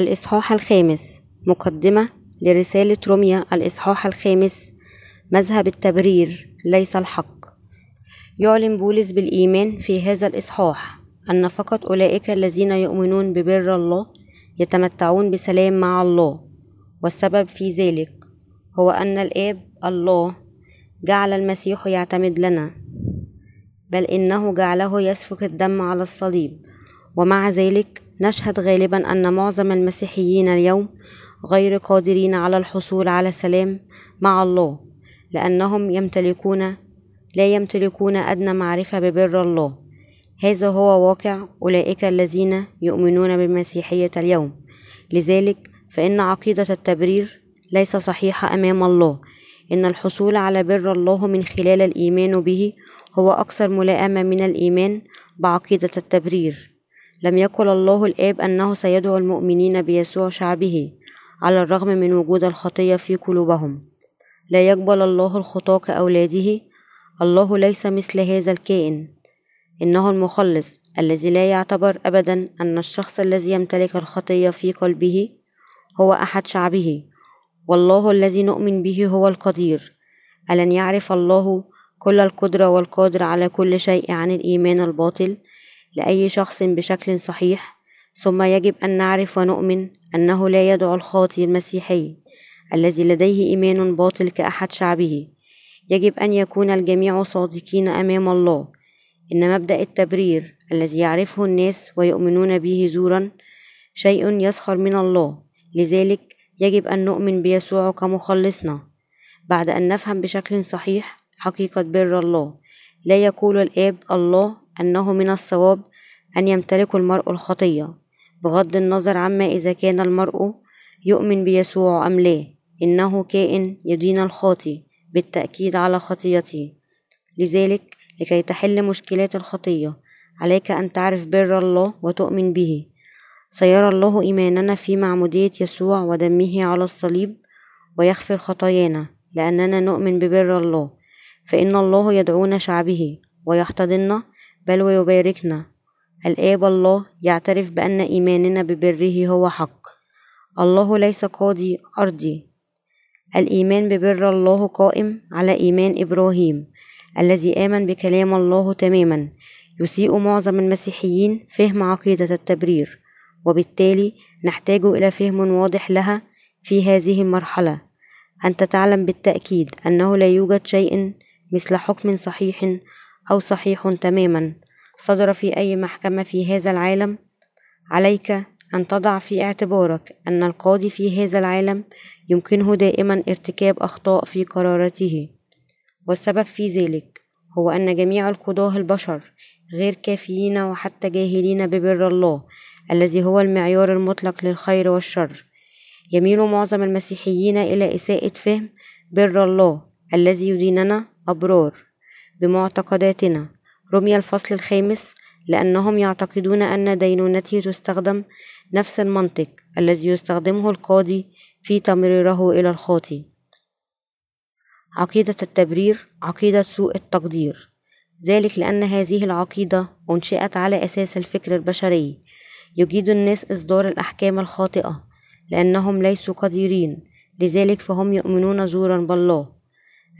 الإصحاح الخامس مقدمة لرسالة روميا الإصحاح الخامس مذهب التبرير ليس الحق. يعلن بولس بالإيمان في هذا الإصحاح أن فقط أولئك الذين يؤمنون ببر الله يتمتعون بسلام مع الله والسبب في ذلك هو أن الآب الله جعل المسيح يعتمد لنا بل إنه جعله يسفك الدم على الصليب ومع ذلك نشهد غالبا أن معظم المسيحيين اليوم غير قادرين على الحصول على سلام مع الله لأنهم يمتلكون لا يمتلكون أدنى معرفة ببر الله. هذا هو واقع أولئك الذين يؤمنون بالمسيحية اليوم. لذلك فإن عقيدة التبرير ليس صحيحة أمام الله. إن الحصول على بر الله من خلال الإيمان به هو أكثر ملائمة من الإيمان بعقيدة التبرير. لم يقل الله الآب أنه سيدعو المؤمنين بيسوع شعبه على الرغم من وجود الخطية في قلوبهم. لا يقبل الله الخطاة كأولاده الله ليس مثل هذا الكائن. إنه المخلص الذي لا يعتبر أبدا أن الشخص الذي يمتلك الخطية في قلبه هو أحد شعبه. والله الذي نؤمن به هو القدير. ألن يعرف الله كل القدرة والقادر على كل شيء عن الإيمان الباطل؟ لأي شخص بشكل صحيح ثم يجب أن نعرف ونؤمن أنه لا يدعو الخاطي المسيحي الذي لديه إيمان باطل كأحد شعبه. يجب أن يكون الجميع صادقين أمام الله. إن مبدأ التبرير الذي يعرفه الناس ويؤمنون به زورا شيء يسخر من الله. لذلك يجب أن نؤمن بيسوع كمخلصنا. بعد أن نفهم بشكل صحيح حقيقة بر الله. لا يقول الآب الله أنه من الصواب أن يمتلك المرء الخطية بغض النظر عما إذا كان المرء يؤمن بيسوع أم لا. إنه كائن يدين الخاطي بالتأكيد على خطيته. لذلك لكي تحل مشكلات الخطية عليك أن تعرف بر الله وتؤمن به. سيرى الله إيماننا في معمودية يسوع ودمه على الصليب ويغفر خطايانا لأننا نؤمن ببر الله. فإن الله يدعونا شعبه ويحتضننا بل ويباركنا الآب الله يعترف بأن إيماننا ببره هو حق. الله ليس قاضي أرضي. الإيمان ببر الله قائم على إيمان إبراهيم الذي آمن بكلام الله تماما يسيء معظم المسيحيين فهم عقيدة التبرير وبالتالي نحتاج إلى فهم واضح لها في هذه المرحلة. أنت تعلم بالتأكيد أنه لا يوجد شيء مثل حكم صحيح أو صحيح تماما. صدر في أي محكمة في هذا العالم؟ عليك أن تضع في اعتبارك أن القاضي في هذا العالم يمكنه دائما ارتكاب أخطاء في قراراته. والسبب في ذلك هو أن جميع القضاة البشر غير كافيين وحتى جاهلين ببر الله الذي هو المعيار المطلق للخير والشر. يميل معظم المسيحيين إلى إساءة فهم بر الله الذي يديننا أبرار بمعتقداتنا. رمي الفصل الخامس لأنهم يعتقدون أن دينونته تستخدم نفس المنطق الذي يستخدمه القاضي في تمريره إلى الخاطي عقيدة التبرير عقيدة سوء التقدير. ذلك لأن هذه العقيدة أنشئت على أساس الفكر البشري. يجيد الناس إصدار الأحكام الخاطئة لأنهم ليسوا قديرين. لذلك فهم يؤمنون زورا بالله.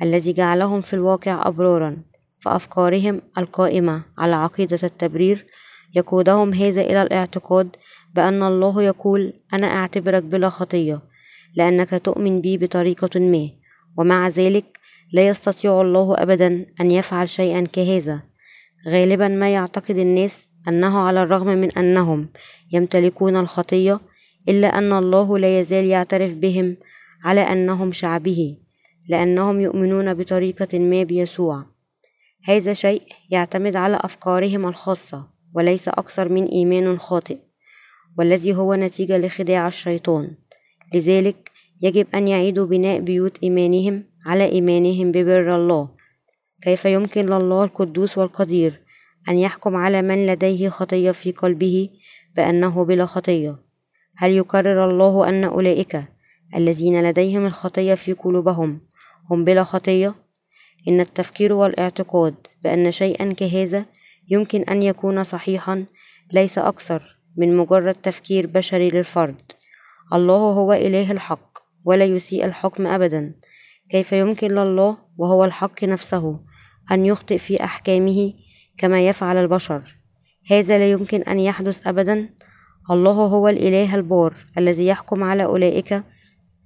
الذي جعلهم في الواقع أبرارا فأفكارهم القائمة على عقيدة التبرير يقودهم هذا إلى الاعتقاد بأن الله يقول أنا أعتبرك بلا خطية لأنك تؤمن بي بطريقة ما ومع ذلك لا يستطيع الله أبدا أن يفعل شيئا كهذا. غالبا ما يعتقد الناس أنه على الرغم من أنهم يمتلكون الخطية إلا أن الله لا يزال يعترف بهم على أنهم شعبه. لأنهم يؤمنون بطريقة ما بيسوع. هذا شيء يعتمد على أفكارهم الخاصة وليس أكثر من إيمان خاطئ والذي هو نتيجة لخداع الشيطان. لذلك يجب أن يعيدوا بناء بيوت إيمانهم على إيمانهم ببر الله. كيف يمكن لله القدوس والقدير أن يحكم على من لديه خطية في قلبه بأنه بلا خطية؟ هل يقرر الله أن أولئك الذين لديهم الخطية في قلوبهم؟ هم بلا خطية. إن التفكير والاعتقاد بأن شيئا كهذا يمكن أن يكون صحيحا ليس أكثر من مجرد تفكير بشري للفرد. الله هو إله الحق ولا يسيء الحكم أبدا. كيف يمكن لله وهو الحق نفسه أن يخطئ في أحكامه كما يفعل البشر؟ هذا لا يمكن أن يحدث أبدا. الله هو الإله البار الذي يحكم على أولئك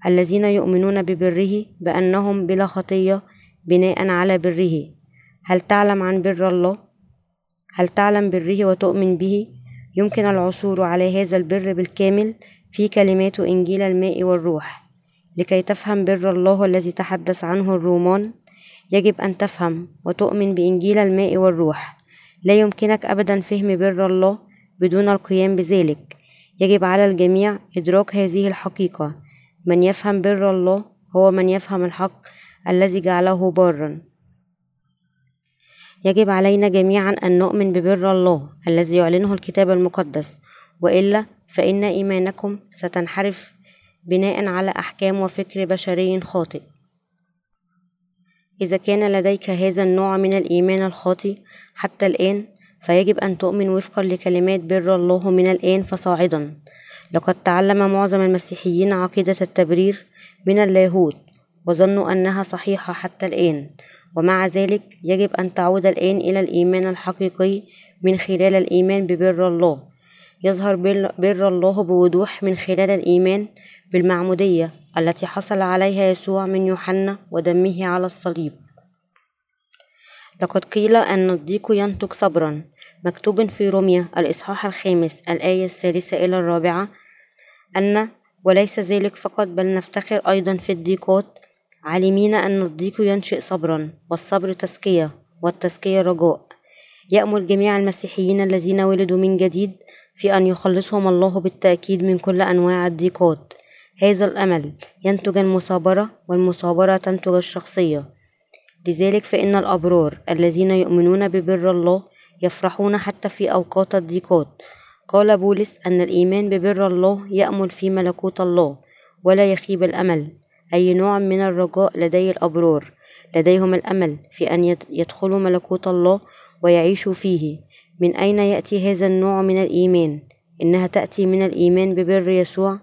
الذين يؤمنون ببره بأنهم بلا خطية بناء على بره. هل تعلم عن بر الله؟ هل تعلم بره وتؤمن به؟ يمكن العثور على هذا البر بالكامل في كلمات إنجيل الماء والروح. لكي تفهم بر الله الذي تحدث عنه الرومان يجب أن تفهم وتؤمن بإنجيل الماء والروح. لا يمكنك أبدا فهم بر الله بدون القيام بذلك. يجب على الجميع إدراك هذه الحقيقة. من يفهم بر الله هو من يفهم الحق الذي جعله بارا. يجب علينا جميعا أن نؤمن ببر الله الذي يعلنه الكتاب المقدس وإلا فإن إيمانكم ستنحرف بناء على أحكام وفكر بشري خاطئ. إذا كان لديك هذا النوع من الإيمان الخاطئ حتى الآن فيجب أن تؤمن وفقا لكلمات بر الله من الآن فصاعدا. لقد تعلم معظم المسيحيين عقيدة التبرير من اللاهوت وظنوا أنها صحيحة حتى الآن. ومع ذلك يجب أن تعود الآن إلى الإيمان الحقيقي من خلال الإيمان ببر الله. يظهر بر الله بوضوح من خلال الإيمان بالمعمودية التي حصل عليها يسوع من يوحنا ودمه على الصليب. لقد قيل أن الضيق ينتج صبرا مكتوب في روميا الإصحاح الخامس الآية الثالثة إلى الرابعة أن وليس ذلك فقط بل نفتخر أيضا في الضيقات عالمين أن الضيق ينشئ صبرا والصبر تزكية والتزكية رجاء يأمل جميع المسيحيين الذين ولدوا من جديد في أن يخلصهم الله بالتأكيد من كل أنواع الضيقات هذا الأمل ينتج المثابرة والمثابرة تنتج الشخصية. لذلك فإن الأبرار الذين يؤمنون ببر الله يفرحون حتى في أوقات الضيقات قال بولس أن الإيمان ببر الله يأمل في ملكوت الله ولا يخيب الأمل أي نوع من الرجاء لدي الأبرار. لديهم الأمل في أن يدخلوا ملكوت الله ويعيشوا فيه. من أين يأتي هذا النوع من الإيمان؟ إنها تأتي من الإيمان ببر يسوع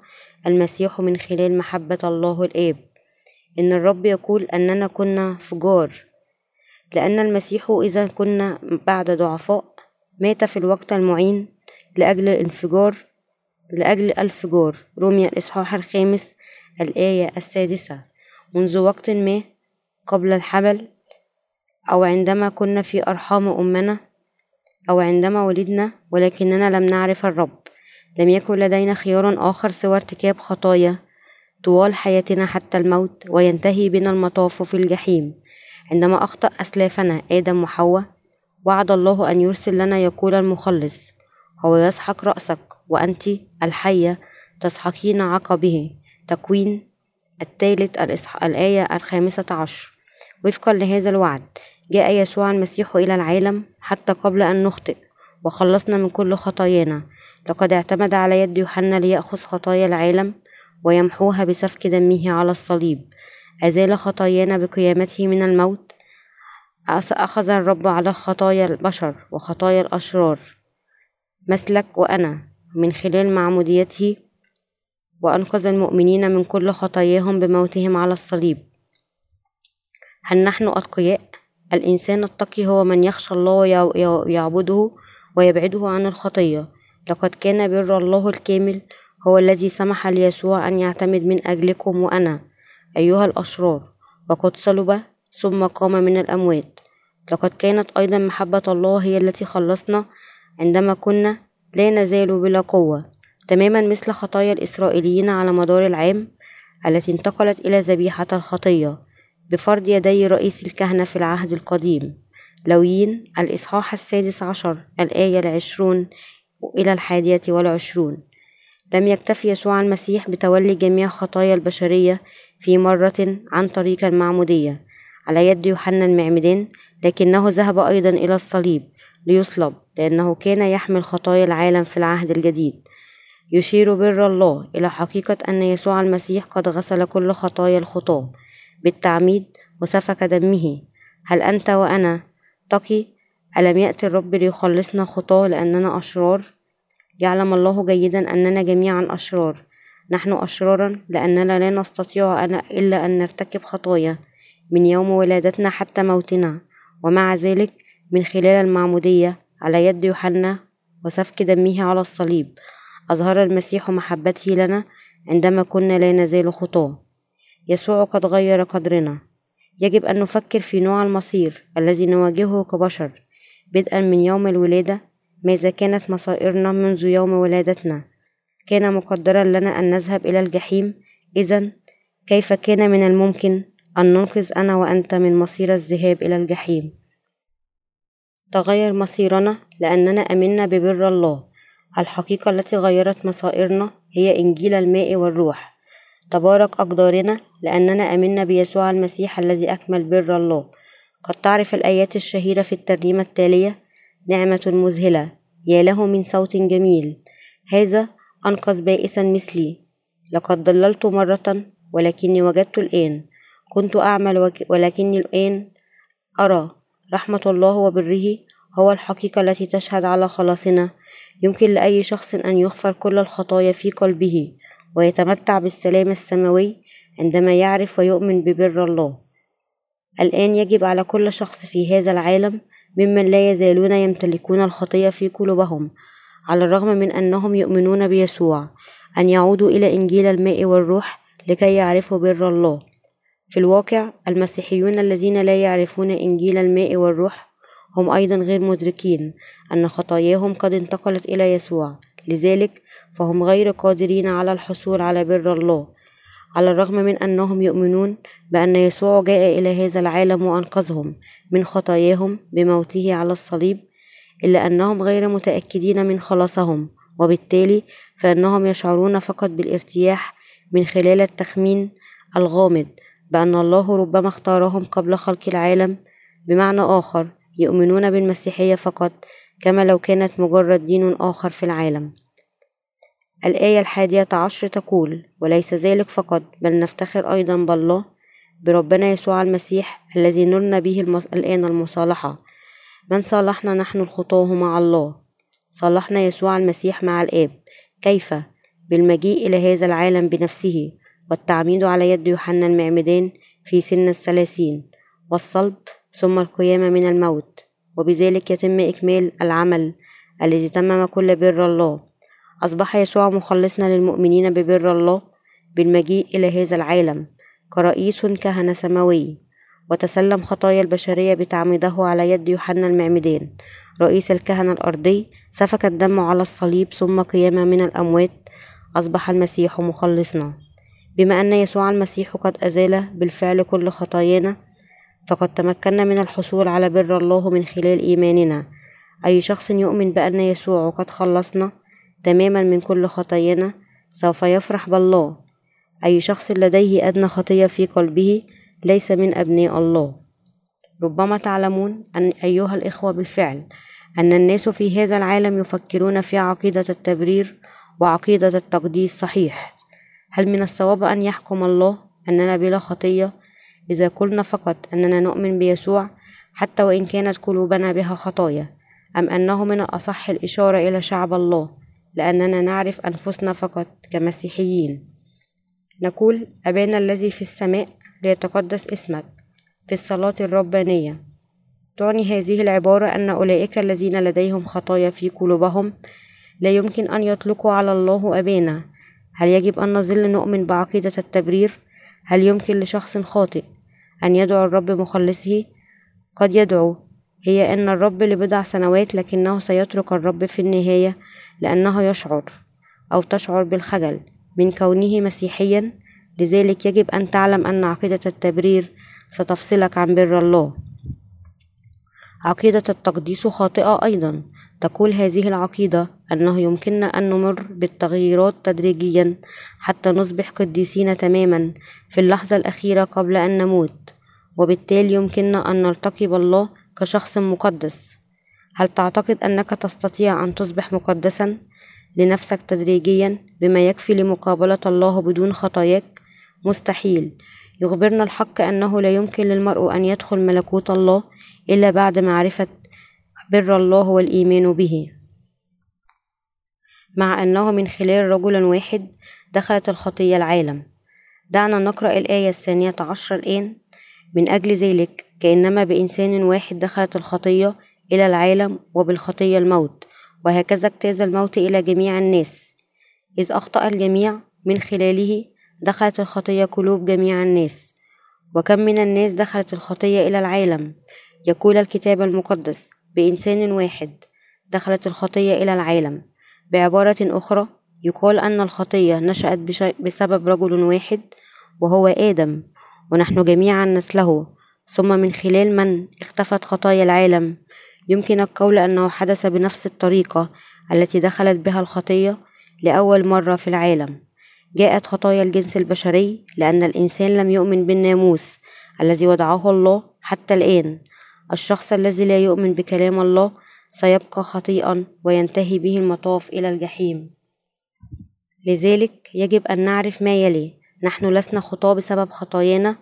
المسيح من خلال محبة الله الآب. إن الرب يقول أننا كنا فجار لأن المسيح إذا كنا بعد ضعفاء مات في الوقت المعين لأجل الانفجار لأجل الانفجار رمي الإصحاح الخامس الآية السادسة. منذ وقت ما قبل الحمل أو عندما كنا في أرحام أمنا أو عندما ولدنا ولكننا لم نعرف الرب. لم يكن لدينا خيار آخر سوى ارتكاب خطايا طوال حياتنا حتى الموت وينتهي بنا المطاف في الجحيم. عندما أخطأ أسلافنا آدم وحواء وعد الله أن يرسل لنا يقول المخلص هو يسحق رأسك وأنت الحية تسحقين عقبه. تكوين الثالث الآية الخامسة عشر. وفقا لهذا الوعد جاء يسوع المسيح إلى العالم حتى قبل أن نخطئ وخلصنا من كل خطايانا. لقد اعتمد على يد يوحنا ليأخذ خطايا العالم ويمحوها بسفك دمه على الصليب. أزال خطايانا بقيامته من الموت. أخذ الرب على خطايا البشر وخطايا الأشرار. مسلك وأنا من خلال معموديته وأنقذ المؤمنين من كل خطاياهم بموتهم على الصليب. هل نحن أتقياء؟ الإنسان التقي هو من يخشى الله ويعبده ويبعده عن الخطية. لقد كان بر الله الكامل هو الذي سمح ليسوع أن يعتمد من أجلكم وأنا أيها الأشرار. وقد صلب ثم قام من الأموات. لقد كانت أيضا محبة الله هي التي خلصنا عندما كنا لا نزال بلا قوة تماما مثل خطايا الإسرائيليين على مدار العام التي انتقلت إلى ذبيحة الخطية بفرض يدي رئيس الكهنة في العهد القديم لويين الإصحاح السادس عشر الآية العشرون إلى الحادية والعشرون. لم يكتف يسوع المسيح بتولي جميع خطايا البشرية في مرة عن طريق المعمودية على يد يوحنا المعمدان لكنه ذهب أيضا إلى الصليب ليصلب لأنه كان يحمل خطايا العالم في العهد الجديد. يشير بر الله إلى حقيقة أن يسوع المسيح قد غسل كل خطايا الخطاة بالتعميد وسفك دمه. هل أنت وأنا تقي؟ ألم يأتي الرب ليخلصنا خطاة لأننا أشرار؟ يعلم الله جيدا أننا جميعا أشرار. نحن أشرارا لأننا لا نستطيع أن إلا أن نرتكب خطايا من يوم ولادتنا حتى موتنا. ومع ذلك من خلال المعمودية على يد يوحنا وسفك دمه على الصليب أظهر المسيح محبته لنا عندما كنا لا نزال خطاة. يسوع قد غير قدرنا. يجب أن نفكر في نوع المصير الذي نواجهه كبشر بدءا من يوم الولادة ماذا كانت مصائرنا منذ يوم ولادتنا. كان مقدرا لنا أن نذهب إلى الجحيم. إذا كيف كان من الممكن أن ننقذ أنا وأنت من مصير الذهاب إلى الجحيم؟ تغير مصيرنا لأننا أمنا ببر الله. الحقيقة التي غيرت مصائرنا هي إنجيل الماء والروح. تبارك أقدارنا لأننا أمنا بيسوع المسيح الذي أكمل بر الله. قد تعرف الآيات الشهيرة في الترنيمة التالية نعمة مذهلة. يا له من صوت جميل. هذا أنقذ بائسا مثلي. لقد ضللت مرة ولكني وجدت الآن. كنت أعمل ولكني الآن أرى رحمة الله وبره هو الحقيقة التي تشهد على خلاصنا. يمكن لأي شخص أن يغفر كل الخطايا في قلبه ويتمتع بالسلام السماوي عندما يعرف ويؤمن ببر الله. الآن يجب على كل شخص في هذا العالم ممن لا يزالون يمتلكون الخطية في قلوبهم على الرغم من أنهم يؤمنون بيسوع أن يعودوا إلى إنجيل الماء والروح لكي يعرفوا بر الله. في الواقع المسيحيون الذين لا يعرفون إنجيل الماء والروح هم أيضا غير مدركين أن خطاياهم قد انتقلت إلى يسوع. لذلك فهم غير قادرين على الحصول على بر الله على الرغم من أنهم يؤمنون بأن يسوع جاء إلى هذا العالم وأنقذهم من خطاياهم بموته على الصليب إلا أنهم غير متأكدين من خلاصهم. وبالتالي فإنهم يشعرون فقط بالارتياح من خلال التخمين الغامض بأن الله ربما اختارهم قبل خلق العالم بمعنى آخر يؤمنون بالمسيحية فقط كما لو كانت مجرد دين آخر في العالم. الآية الحادية عشر تقول وليس ذلك فقط بل نفتخر أيضا بالله بربنا يسوع المسيح الذي نلنا به المص... الآن المصالحة. من صالحنا نحن الخطاة مع الله؟ صالحنا يسوع المسيح مع الآب. كيف؟ بالمجيء إلى هذا العالم بنفسه. والتعميد على يد يوحنا المعمدان في سن الثلاثين والصلب ثم القيامة من الموت وبذلك يتم إكمال العمل الذي تمم كل بر الله. أصبح يسوع مخلصنا للمؤمنين ببر الله بالمجيء إلى هذا العالم كرئيس كهنة سماوي وتسلم خطايا البشرية بتعميده على يد يوحنا المعمدان. رئيس الكهنة الأرضي سفك الدم على الصليب ثم قيامة من الأموات أصبح المسيح مخلصنا. بما أن يسوع المسيح قد أزال بالفعل كل خطايانا فقد تمكنا من الحصول على بر الله من خلال إيماننا. أي شخص يؤمن بأن يسوع قد خلصنا تماما من كل خطايانا سوف يفرح بالله. أي شخص لديه أدنى خطية في قلبه ليس من أبناء الله. ربما تعلمون أن أيها الإخوة بالفعل أن الناس في هذا العالم يفكرون في عقيدة التبرير وعقيدة التقديس صحيح. هل من الصواب أن يحكم الله أننا بلا خطية؟ إذا قلنا فقط أننا نؤمن بيسوع حتى وإن كانت قلوبنا بها خطايا أم أنه من الأصح الإشارة إلى شعب الله؟ لأننا نعرف أنفسنا فقط كمسيحيين. نقول أبانا الذي في السماء ليتقدس اسمك في الصلاة الربانية. تعني هذه العبارة أن أولئك الذين لديهم خطايا في قلوبهم لا يمكن أن يطلقوا على الله أبانا. هل يجب أن نظل نؤمن بعقيدة التبرير؟ هل يمكن لشخص خاطئ أن يدعو الرب مخلصه؟ قد يدعو هي أن الرب لبضع سنوات لكنه سيترك الرب في النهاية لأنه يشعر أو تشعر بالخجل من كونه مسيحيا لذلك يجب أن تعلم أن عقيدة التبرير ستفصلك عن بر الله عقيدة التقديس خاطئة أيضا تقول هذه العقيدة أنه يمكننا أن نمر بالتغييرات تدريجيا حتى نصبح قديسين تماما في اللحظة الأخيرة قبل أن نموت وبالتالي يمكننا أن نلتقي بالله كشخص مقدس. هل تعتقد أنك تستطيع أن تصبح مقدسا لنفسك تدريجيا بما يكفي لمقابلة الله بدون خطاياك؟ مستحيل. يخبرنا الحق أنه لا يمكن للمرء أن يدخل ملكوت الله إلا بعد معرفة بر الله والإيمان به. مع أنه من خلال رجل واحد دخلت الخطية العالم. دعنا نقرأ الآية الثانية عشر الآن. من أجل ذلك كإنما بإنسان واحد دخلت الخطية إلى العالم وبالخطية الموت وهكذا اجتاز الموت إلى جميع الناس. إذ أخطأ الجميع من خلاله دخلت الخطية قلوب جميع الناس. وكم من الناس دخلت الخطية إلى العالم؟ يقول الكتاب المقدس. بإنسان واحد دخلت الخطية إلى العالم. بعبارة أخرى يقال أن الخطية نشأت بسبب رجل واحد وهو آدم ونحن جميعا نسله. ثم من خلال من اختفت خطايا العالم. يمكن القول أنه حدث بنفس الطريقة التي دخلت بها الخطية لأول مرة في العالم. جاءت خطايا الجنس البشري لأن الإنسان لم يؤمن بالناموس الذي وضعه الله حتى الآن. الشخص الذي لا يؤمن بكلام الله سيبقى خطيئا وينتهي به المطاف إلى الجحيم. لذلك يجب أن نعرف ما يلي. نحن لسنا خطاة بسبب خطايانا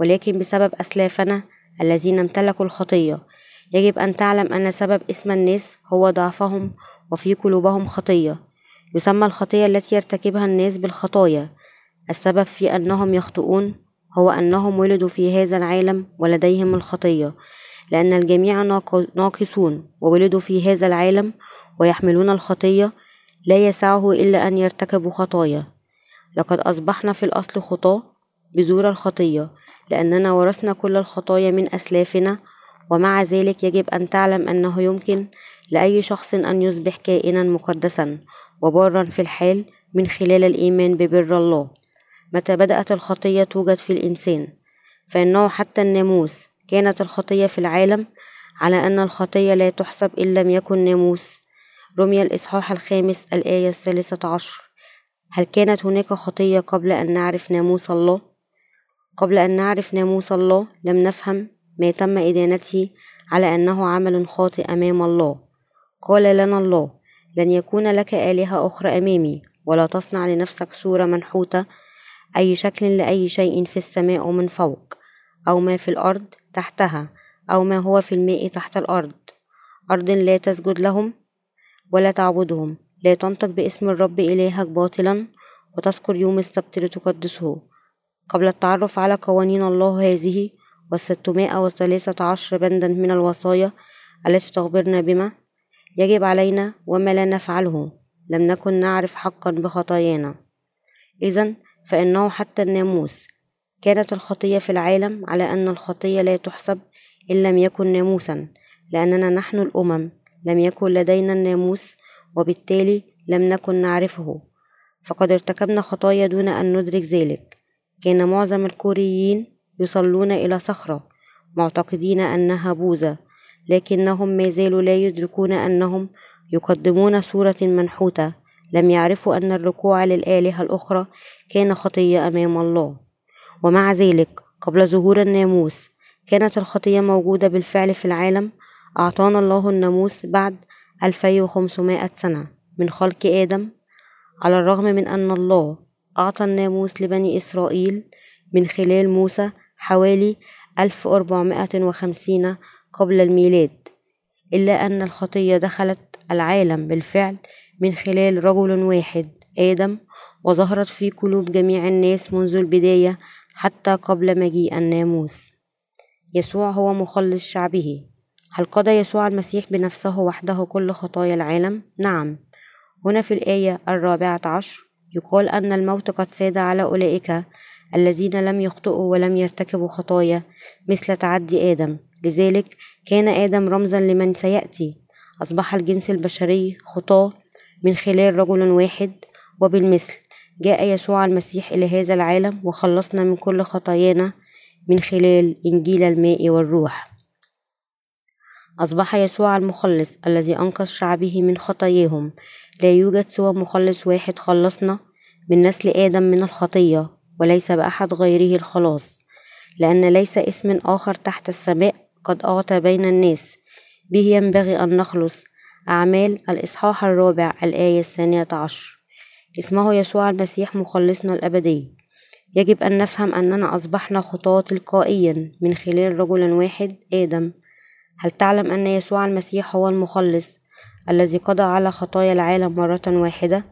ولكن بسبب أسلافنا الذين امتلكوا الخطية. يجب أن تعلم أن سبب اسم الناس هو ضعفهم وفي قلوبهم خطية. يسمى الخطية التي يرتكبها الناس بالخطايا. السبب في أنهم يخطئون هو أنهم ولدوا في هذا العالم ولديهم الخطية. لأن الجميع ناقصون وولدوا في هذا العالم ويحملون الخطية لا يسعه إلا أن يرتكبوا خطايا. لقد أصبحنا في الأصل خطاة بذور الخطية لأننا ورثنا كل الخطايا من أسلافنا ومع ذلك يجب أن تعلم أنه يمكن لأي شخص أن يصبح كائنا مقدسا وبارا في الحال من خلال الإيمان ببر الله. متى بدأت الخطية توجد في الإنسان؟ فإنه حتى الناموس كانت الخطية في العالم على أن الخطية لا تحسب إن لم يكن ناموس. رمي الإصحاح الخامس الآية الثالثة عشر. هل كانت هناك خطية قبل أن نعرف ناموس الله؟ قبل أن نعرف ناموس الله لم نفهم ما تم إدانته على أنه عمل خاطئ أمام الله. قال لنا الله لن يكون لك آلهة أخرى أمامي ولا تصنع لنفسك صورة منحوتة أي شكل لأي شيء في السماء ومن فوق أو ما في الأرض تحتها أو ما هو في الماء تحت الأرض. أرض لا تسجد لهم ولا تعبدهم. لا تنطق باسم الرب إلهك باطلا وتذكر يوم السبت لتقدسه. قبل التعرف على قوانين الله هذه والستمائة وثلاثة عشر بندا من الوصايا التي تخبرنا بما يجب علينا وما لا نفعله لم نكن نعرف حقا بخطايانا. إذا فإنه حتى الناموس كانت الخطية في العالم على أن الخطية لا تحسب إن لم يكن ناموسا لأننا نحن الأمم لم يكن لدينا الناموس وبالتالي لم نكن نعرفه. فقد ارتكبنا خطايا دون أن ندرك ذلك. كان معظم الكوريين يصلون إلى صخرة معتقدين أنها بوذا لكنهم ما زالوا لا يدركون أنهم يقدمون صورة منحوتة. لم يعرفوا أن الركوع للآلهة الأخرى كان خطية أمام الله. ومع ذلك قبل ظهور الناموس كانت الخطية موجودة بالفعل في العالم أعطانا الله الناموس بعد 2500 سنة من خلق آدم على الرغم من أن الله أعطى الناموس لبني إسرائيل من خلال موسى حوالي 1450 قبل الميلاد إلا أن الخطية دخلت العالم بالفعل من خلال رجل واحد آدم وظهرت في قلوب جميع الناس منذ البداية حتى قبل مجيء الناموس. يسوع هو مخلص شعبه. هل قضى يسوع المسيح بنفسه وحده كل خطايا العالم؟ نعم. هنا في الآية الرابعة عشر يقال أن الموت قد ساد على أولئك الذين لم يخطئوا ولم يرتكبوا خطايا مثل تعدي آدم. لذلك كان آدم رمزا لمن سيأتي. أصبح الجنس البشري خطاة من خلال رجل واحد وبالمثل. جاء يسوع المسيح إلى هذا العالم وخلصنا من كل خطايانا من خلال إنجيل الماء والروح. أصبح يسوع المخلص الذي أنقذ شعبه من خطاياهم. لا يوجد سوى مخلص واحد خلصنا من نسل آدم من الخطية وليس بأحد غيره الخلاص لأن ليس اسم آخر تحت السماء قد أعطى بين الناس. به ينبغي أن نخلص. أعمال الإصحاح الرابع الآية الثانية عشر. اسمه يسوع المسيح مخلصنا الأبدي. يجب أن نفهم أننا أصبحنا خطاة تلقائيا من خلال رجل واحد آدم. هل تعلم أن يسوع المسيح هو المخلص الذي قضى على خطايا العالم مرة واحدة؟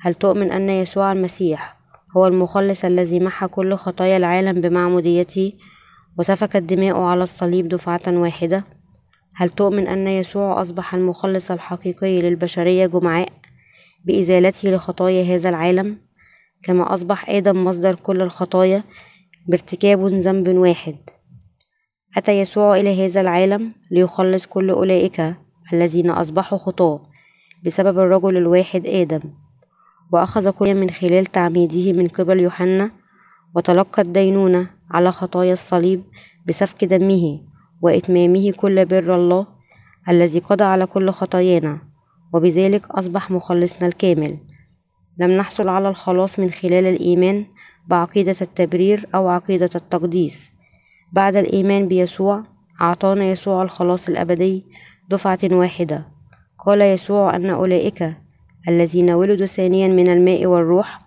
هل تؤمن أن يسوع المسيح هو المخلص الذي محى كل خطايا العالم بمعموديته وسفك الدماء على الصليب دفعة واحدة؟ هل تؤمن أن يسوع أصبح المخلص الحقيقي للبشرية جمعاء؟ بإزالته لخطايا هذا العالم كما أصبح آدم مصدر كل الخطايا بارتكاب ذنب واحد. أتى يسوع إلى هذا العالم ليخلص كل أولئك الذين أصبحوا خطاة بسبب الرجل الواحد آدم وأخذ كل من خلال تعميده من قبل يوحنا وتلقى الدينونة على خطايا الصليب بسفك دمه وإتمامه كل بر الله الذي قضى على كل خطايانا. وبذلك أصبح مخلصنا الكامل. لم نحصل على الخلاص من خلال الإيمان بعقيدة التبرير أو عقيدة التقديس. بعد الإيمان بيسوع أعطانا يسوع الخلاص الأبدي دفعة واحدة. قال يسوع أن أولئك الذين ولدوا ثانيا من الماء والروح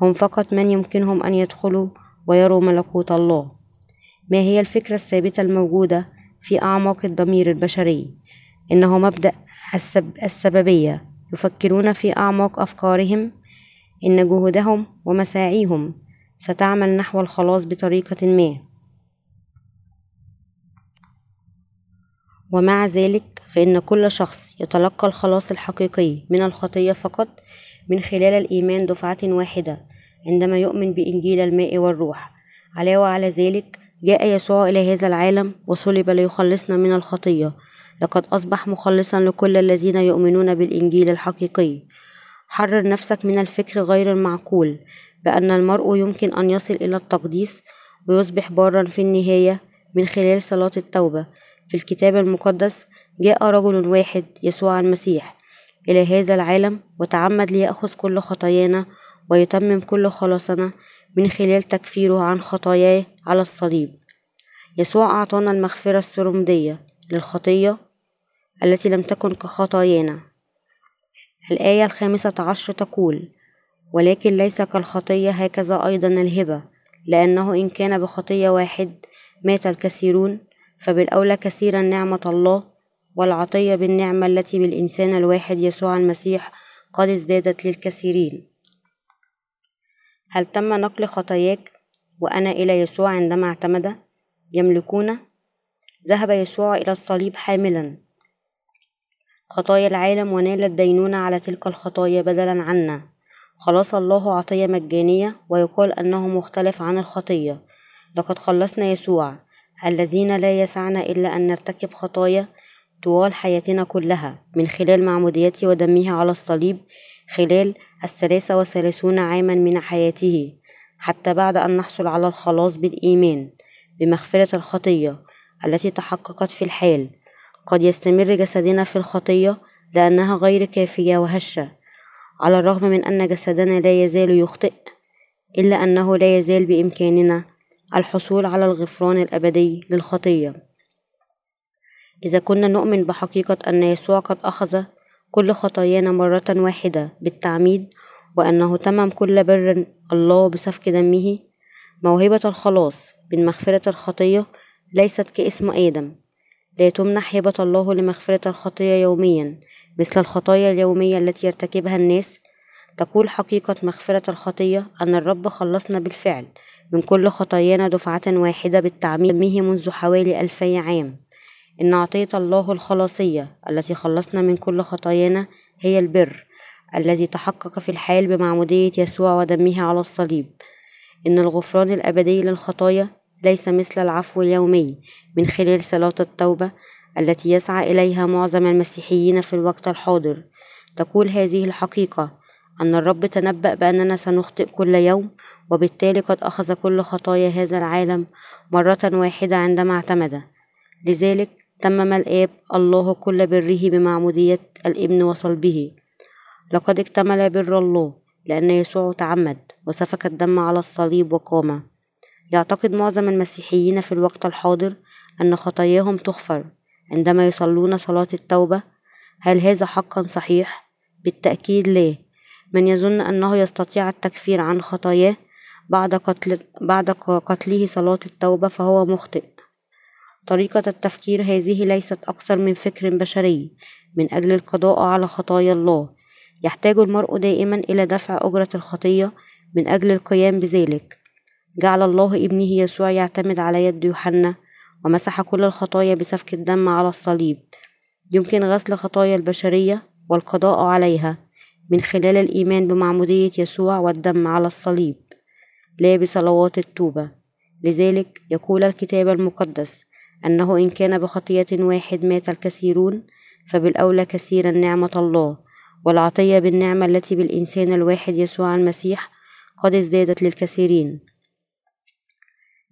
هم فقط من يمكنهم أن يدخلوا ويروا ملكوت الله. ما هي الفكرة الثابتة الموجودة في أعماق الضمير البشري؟ إنه مبدأ السب السببية. يفكرون في أعماق أفكارهم إن جهودهم ومساعيهم ستعمل نحو الخلاص بطريقة ما. ومع ذلك فإن كل شخص يتلقى الخلاص الحقيقي من الخطية فقط من خلال الإيمان دفعة واحدة عندما يؤمن بإنجيل الماء والروح. علاوة على ذلك جاء يسوع إلى هذا العالم وصلب ليخلصنا من الخطية. لقد أصبح مخلصا لكل الذين يؤمنون بالإنجيل الحقيقي. حرر نفسك من الفكر غير المعقول بأن المرء يمكن أن يصل إلى التقديس ويصبح بارا في النهاية من خلال صلاة التوبة. في الكتاب المقدس جاء رجل واحد يسوع المسيح إلى هذا العالم وتعمد ليأخذ كل خطايانا ويتمم كل خلاصنا من خلال تكفيره عن خطاياه على الصليب. يسوع أعطانا المغفرة السرمدية للخطية التي لم تكن كخطايانا. الآية الخامسة عشر تقول ولكن ليس كالخطية هكذا أيضا الهبة لأنه إن كان بخطية واحد مات الكثيرون فبالأولى كثيرا نعمة الله والعطية بالنعمة التي بالإنسان الواحد يسوع المسيح قد ازدادت للكثيرين. هل تم نقل خطاياك وأنا إلى يسوع عندما اعتمد؟ يملكون؟ ذهب يسوع إلى الصليب حاملا. خطايا العالم ونال الدينونة على تلك الخطايا بدلا عنا. خلاص الله عطية مجانية ويقال أنه مختلف عن الخطية. لقد خلصنا يسوع. الذين لا يسعنا إلا أن نرتكب خطايا طوال حياتنا كلها من خلال معموديته ودمه على الصليب خلال الثلاثة وثلاثون عاما من حياته حتى بعد أن نحصل على الخلاص بالإيمان بمغفرة الخطية التي تحققت في الحال. قد يستمر جسدنا في الخطية لأنها غير كافية وهشة على الرغم من أن جسدنا لا يزال يخطئ إلا أنه لا يزال بإمكاننا الحصول على الغفران الأبدي للخطية. إذا كنا نؤمن بحقيقة أن يسوع قد أخذ كل خطايانا مرة واحدة بالتعميد وأنه تمم كل بر الله بسفك دمه موهبة الخلاص من مغفرة الخطية ليست كاسم آدم. لا تمنح هبة الله لمغفرة الخطية يوميا مثل الخطايا اليومية التي يرتكبها الناس. تقول حقيقة مغفرة الخطية أن الرب خلصنا بالفعل من كل خطايانا دفعة واحدة بالتعميد منذ حوالي ألفي عام. إن عطية الله الخلاصية التي خلصنا من كل خطايانا هي البر الذي تحقق في الحال بمعمودية يسوع ودمه على الصليب. إن الغفران الأبدي للخطايا ليس مثل العفو اليومي من خلال صلاة التوبة التي يسعى إليها معظم المسيحيين في الوقت الحاضر. تقول هذه الحقيقة أن الرب تنبأ بأننا سنخطئ كل يوم وبالتالي قد أخذ كل خطايا هذا العالم مرة واحدة عندما اعتمد. لذلك تمم الآب الله كل بره بمعمودية الإبن وصلبه. لقد اكتمل بر الله لأن يسوع تعمد وسفك الدم على الصليب وقام. يعتقد معظم المسيحيين في الوقت الحاضر أن خطاياهم تغفر عندما يصلون صلاة التوبة. هل هذا حقا صحيح؟ بالتأكيد لا. من يظن أنه يستطيع التكفير عن خطاياه بعد, قتل بعد قتله صلاة التوبة فهو مخطئ. طريقة التفكير هذه ليست أكثر من فكر بشري. من أجل القضاء على خطايا الله يحتاج المرء دائما إلى دفع أجرة الخطية من أجل القيام بذلك. جعل الله ابنه يسوع يعتمد على يد يوحنا ومسح كل الخطايا بسفك الدم على الصليب. يمكن غسل خطايا البشرية والقضاء عليها من خلال الإيمان بمعمودية يسوع والدم على الصليب. لا بصلوات التوبة. لذلك يقول الكتاب المقدس أنه إن كان بخطية واحد مات الكثيرون فبالأولى كثيرا نعمة الله والعطية بالنعمة التي بالإنسان الواحد يسوع المسيح قد ازدادت للكثيرين.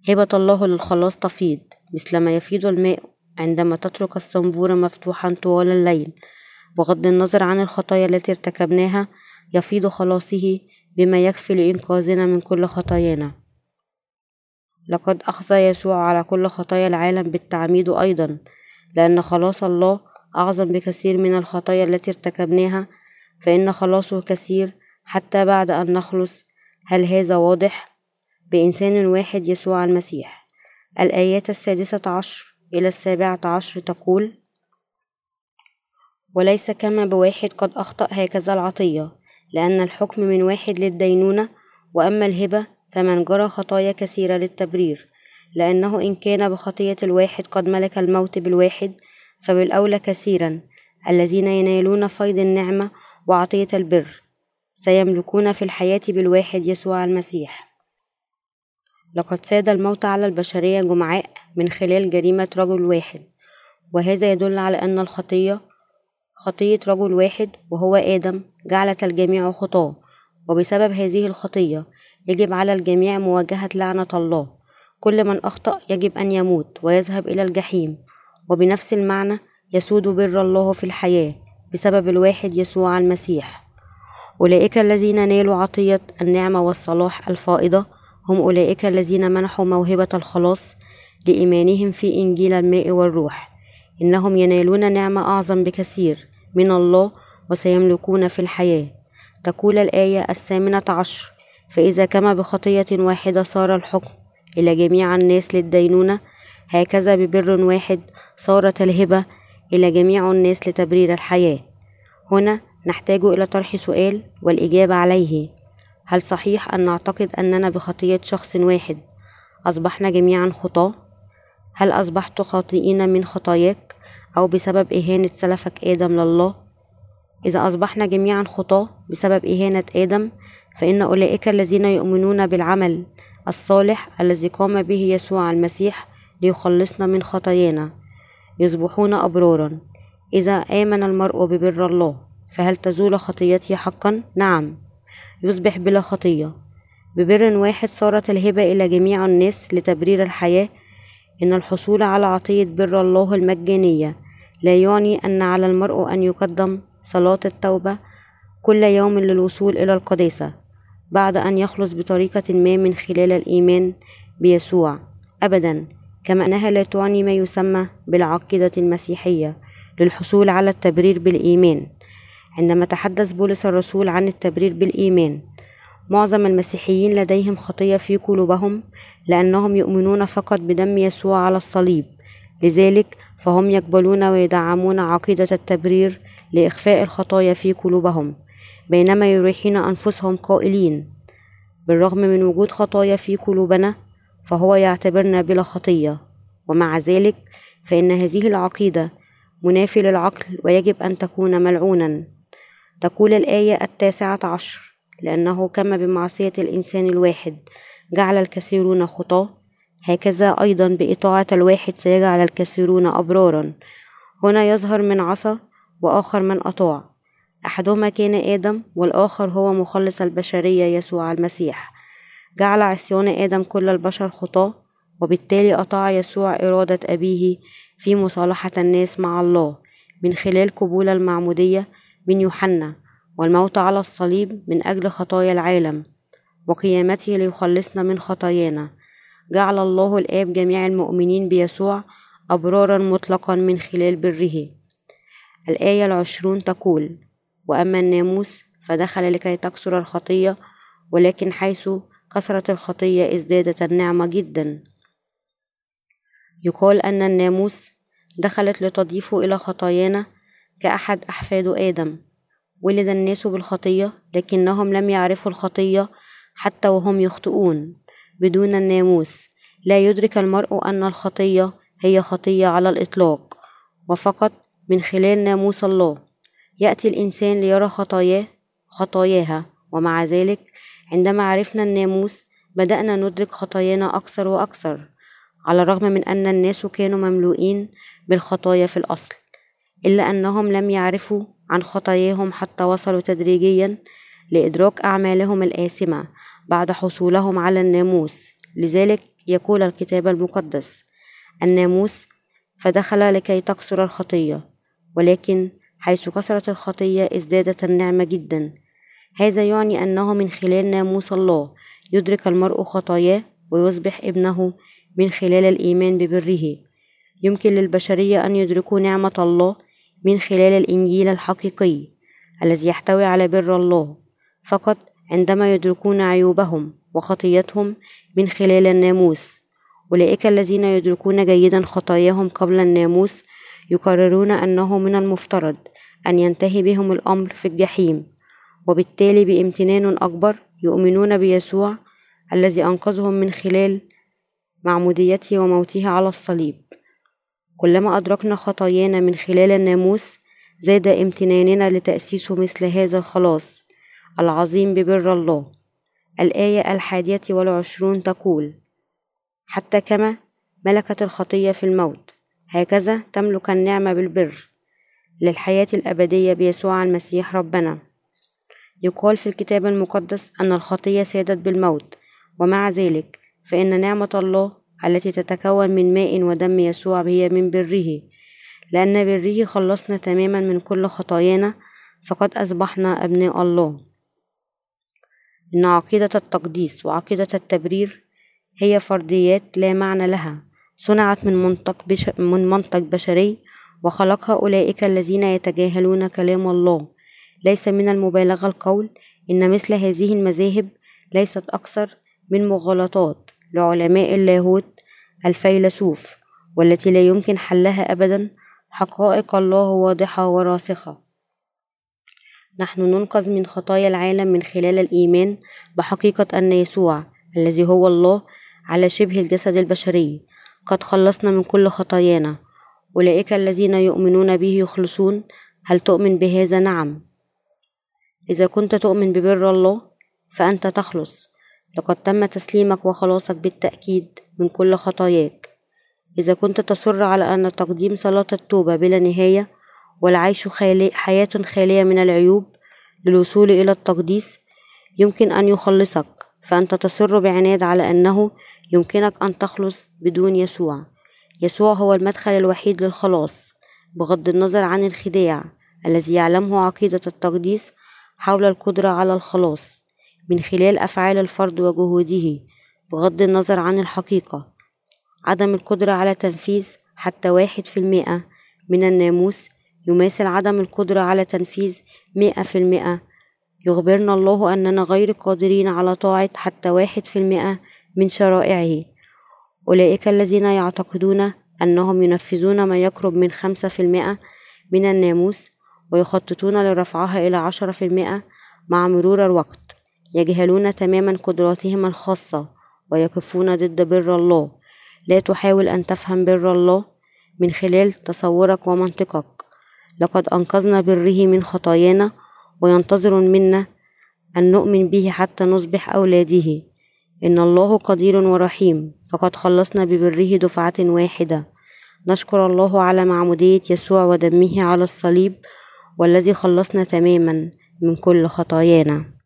هبة الله للخلاص تفيض مثلما يفيض الماء عندما تترك الصنبور مفتوحا طوال الليل. بغض النظر عن الخطايا التي ارتكبناها يفيض خلاصه بما يكفي لإنقاذنا من كل خطايانا. لقد أخذ يسوع على كل خطايا العالم بالتعميد أيضا لأن خلاص الله أعظم بكثير من الخطايا التي ارتكبناها فإن خلاصه كثير حتى بعد أن نخلص. هل هذا واضح؟ بإنسان واحد يسوع المسيح. الآيات السادسة عشر إلى السابعة عشر تقول وليس كما بواحد قد أخطأ هكذا العطية لأن الحكم من واحد للدينونة وأما الهبة فمن جرى خطايا كثيرة للتبرير لأنه إن كان بخطية الواحد قد ملك الموت بالواحد فبالأولى كثيرا الذين ينالون فيض النعمة وعطية البر سيملكون في الحياة بالواحد يسوع المسيح. لقد ساد الموت على البشرية جمعاء من خلال جريمة رجل واحد وهذا يدل على أن الخطية خطية رجل واحد وهو آدم جعلت الجميع خطاة وبسبب هذه الخطية يجب على الجميع مواجهة لعنة الله. كل من أخطأ يجب أن يموت ويذهب إلى الجحيم وبنفس المعنى يسود بر الله في الحياة بسبب الواحد يسوع المسيح. أولئك الذين نالوا عطية النعمة والصلاح الفائضة هم أولئك الذين منحوا موهبة الخلاص لإيمانهم في إنجيل الماء والروح. إنهم ينالون نعمة أعظم بكثير من الله وسيملكون في الحياة. تقول الآية الثامنة عشر فإذا كما بخطية واحدة صار الحكم إلى جميع الناس للدينونة هكذا ببر واحد صارت الهبة إلى جميع الناس لتبرير الحياة. هنا نحتاج إلى طرح سؤال والإجابة عليه. هل صحيح أن نعتقد أننا بخطية شخص واحد أصبحنا جميعا خطاة؟ هل أصبحت خاطئين من خطاياك أو بسبب إهانة سلفك آدم لله؟ إذا أصبحنا جميعا خطاة بسبب إهانة آدم فإن أولئك الذين يؤمنون بالعمل الصالح الذي قام به يسوع المسيح ليخلصنا من خطايانا يصبحون أبرارا إذا آمن المرء ببر الله فهل تزول خطيتي حقا؟ نعم يصبح بلا خطية. ببر واحد صارت الهبة إلى جميع الناس لتبرير الحياة. إن الحصول على عطية بر الله المجانية لا يعني أن على المرء أن يقدم صلاة التوبة كل يوم للوصول إلى القداسة بعد أن يخلص بطريقة ما من خلال الإيمان بيسوع. أبدا كما أنها لا تعني ما يسمى بالعقيدة المسيحية للحصول على التبرير بالإيمان. عندما تحدث بولس الرسول عن التبرير بالإيمان. معظم المسيحيين لديهم خطية في قلوبهم لأنهم يؤمنون فقط بدم يسوع على الصليب. لذلك فهم يقبلون ويدعمون عقيدة التبرير لإخفاء الخطايا في قلوبهم بينما يريحون أنفسهم قائلين بالرغم من وجود خطايا في قلوبنا فهو يعتبرنا بلا خطية. ومع ذلك فإن هذه العقيدة منافي للعقل ويجب أن تكون ملعونا. تقول الآية التاسعة عشر لأنه كما بمعصية الإنسان الواحد جعل الكثيرون خطاة هكذا أيضا بإطاعة الواحد سيجعل الكثيرون أبرارا. هنا يظهر من عصى وآخر من أطاع. أحدهما كان آدم والآخر هو مخلص البشرية يسوع المسيح. جعل عصيان آدم كل البشر خطاة وبالتالي أطاع يسوع إرادة أبيه في مصالحة الناس مع الله من خلال قبول المعمودية من يوحنا والموت على الصليب من أجل خطايا العالم وقيامته ليخلصنا من خطايانا. جعل الله الآب جميع المؤمنين بيسوع أبرارا مطلقا من خلال بره. الآية العشرون تقول وأما الناموس فدخل لكي تكسر الخطية ولكن حيث كثرت الخطية ازدادت النعمة جدا. يقال أن الناموس دخلت لتضيف إلى خطايانا كأحد أحفاد آدم. ولد الناس بالخطية لكنهم لم يعرفوا الخطية حتى وهم يخطئون. بدون الناموس لا يدرك المرء أن الخطية هي خطية على الإطلاق. وفقط من خلال ناموس الله يأتي الإنسان ليرى خطاياه خطاياها. ومع ذلك عندما عرفنا الناموس بدأنا ندرك خطايانا أكثر وأكثر. على الرغم من أن الناس كانوا مملوئين بالخطايا في الأصل. إلا أنهم لم يعرفوا عن خطاياهم حتى وصلوا تدريجيا لإدراك أعمالهم الآثمة بعد حصولهم على الناموس. لذلك يقول الكتاب المقدس الناموس فدخل لكي تكسر الخطية ولكن حيث كثرت الخطية ازدادت النعمة جدا. هذا يعني أنه من خلال ناموس الله يدرك المرء خطاياه ويصبح ابنه من خلال الإيمان ببره. يمكن للبشرية أن يدركوا نعمة الله من خلال الإنجيل الحقيقي الذي يحتوي على بر الله فقط عندما يدركون عيوبهم وخطيتهم من خلال الناموس. أولئك الذين يدركون جيدا خطاياهم قبل الناموس يقررون أنه من المفترض أن ينتهي بهم الأمر في الجحيم وبالتالي بامتنان أكبر يؤمنون بيسوع الذي أنقذهم من خلال معموديته وموته على الصليب. كلما أدركنا خطايانا من خلال الناموس زاد امتناننا لتأسيس مثل هذا الخلاص العظيم ببر الله. الآية الحادية والعشرون تقول حتى كما ملكت الخطية في الموت هكذا تملك النعمة بالبر للحياة الأبدية بيسوع المسيح ربنا. يقال في الكتاب المقدس أن الخطية سادت بالموت ومع ذلك فإن نعمة الله التي تتكون من ماء ودم يسوع هي من بره لأن بره خلصنا تماما من كل خطايانا فقد أصبحنا أبناء الله. إن عقيدة التقديس وعقيدة التبرير هي فرديات لا معنى لها صنعت من منطق, بش من منطق بشري وخلقها أولئك الذين يتجاهلون كلام الله. ليس من المبالغة القول إن مثل هذه المذاهب ليست أكثر من مغالطات. لعلماء اللاهوت الفيلسوف والتي لا يمكن حلها أبدا حقائق الله واضحة وراسخة. نحن ننقذ من خطايا العالم من خلال الإيمان بحقيقة أن يسوع الذي هو الله على شبه الجسد البشري. قد خلصنا من كل خطايانا. أولئك الذين يؤمنون به يخلصون. هل تؤمن بهذا؟ نعم. إذا كنت تؤمن ببر الله فأنت تخلص. لقد تم تسليمك وخلاصك بالتأكيد من كل خطاياك. إذا كنت تصر على أن تقديم صلاة التوبة بلا نهاية والعيش خالي حياة خالية من العيوب للوصول إلى التقديس يمكن أن يخلصك. فأنت تصر بعناد على أنه يمكنك أن تخلص بدون يسوع. يسوع هو المدخل الوحيد للخلاص بغض النظر عن الخداع الذي يعلمه عقيدة التقديس حول القدرة على الخلاص. من خلال أفعال الفرد وجهوده بغض النظر عن الحقيقة. عدم القدرة على تنفيذ حتى واحد في المئة من الناموس يماثل عدم القدرة على تنفيذ مئة في المئة. يخبرنا الله أننا غير قادرين على طاعة حتى واحد في المئة من شرائعه. أولئك الذين يعتقدون أنهم ينفذون ما يقرب من خمسة في المئة من الناموس ويخططون لرفعها إلى عشرة في المئة مع مرور الوقت. يجهلون تماما قدراتهم الخاصة ويقفون ضد بر الله. لا تحاول أن تفهم بر الله من خلال تصورك ومنطقك. لقد أنقذنا بره من خطايانا وينتظر منا أن نؤمن به حتى نصبح أولاده. إن الله قدير ورحيم. فقد خلصنا ببره دفعة واحدة. نشكر الله على معمودية يسوع ودمه على الصليب والذي خلصنا تماما من كل خطايانا.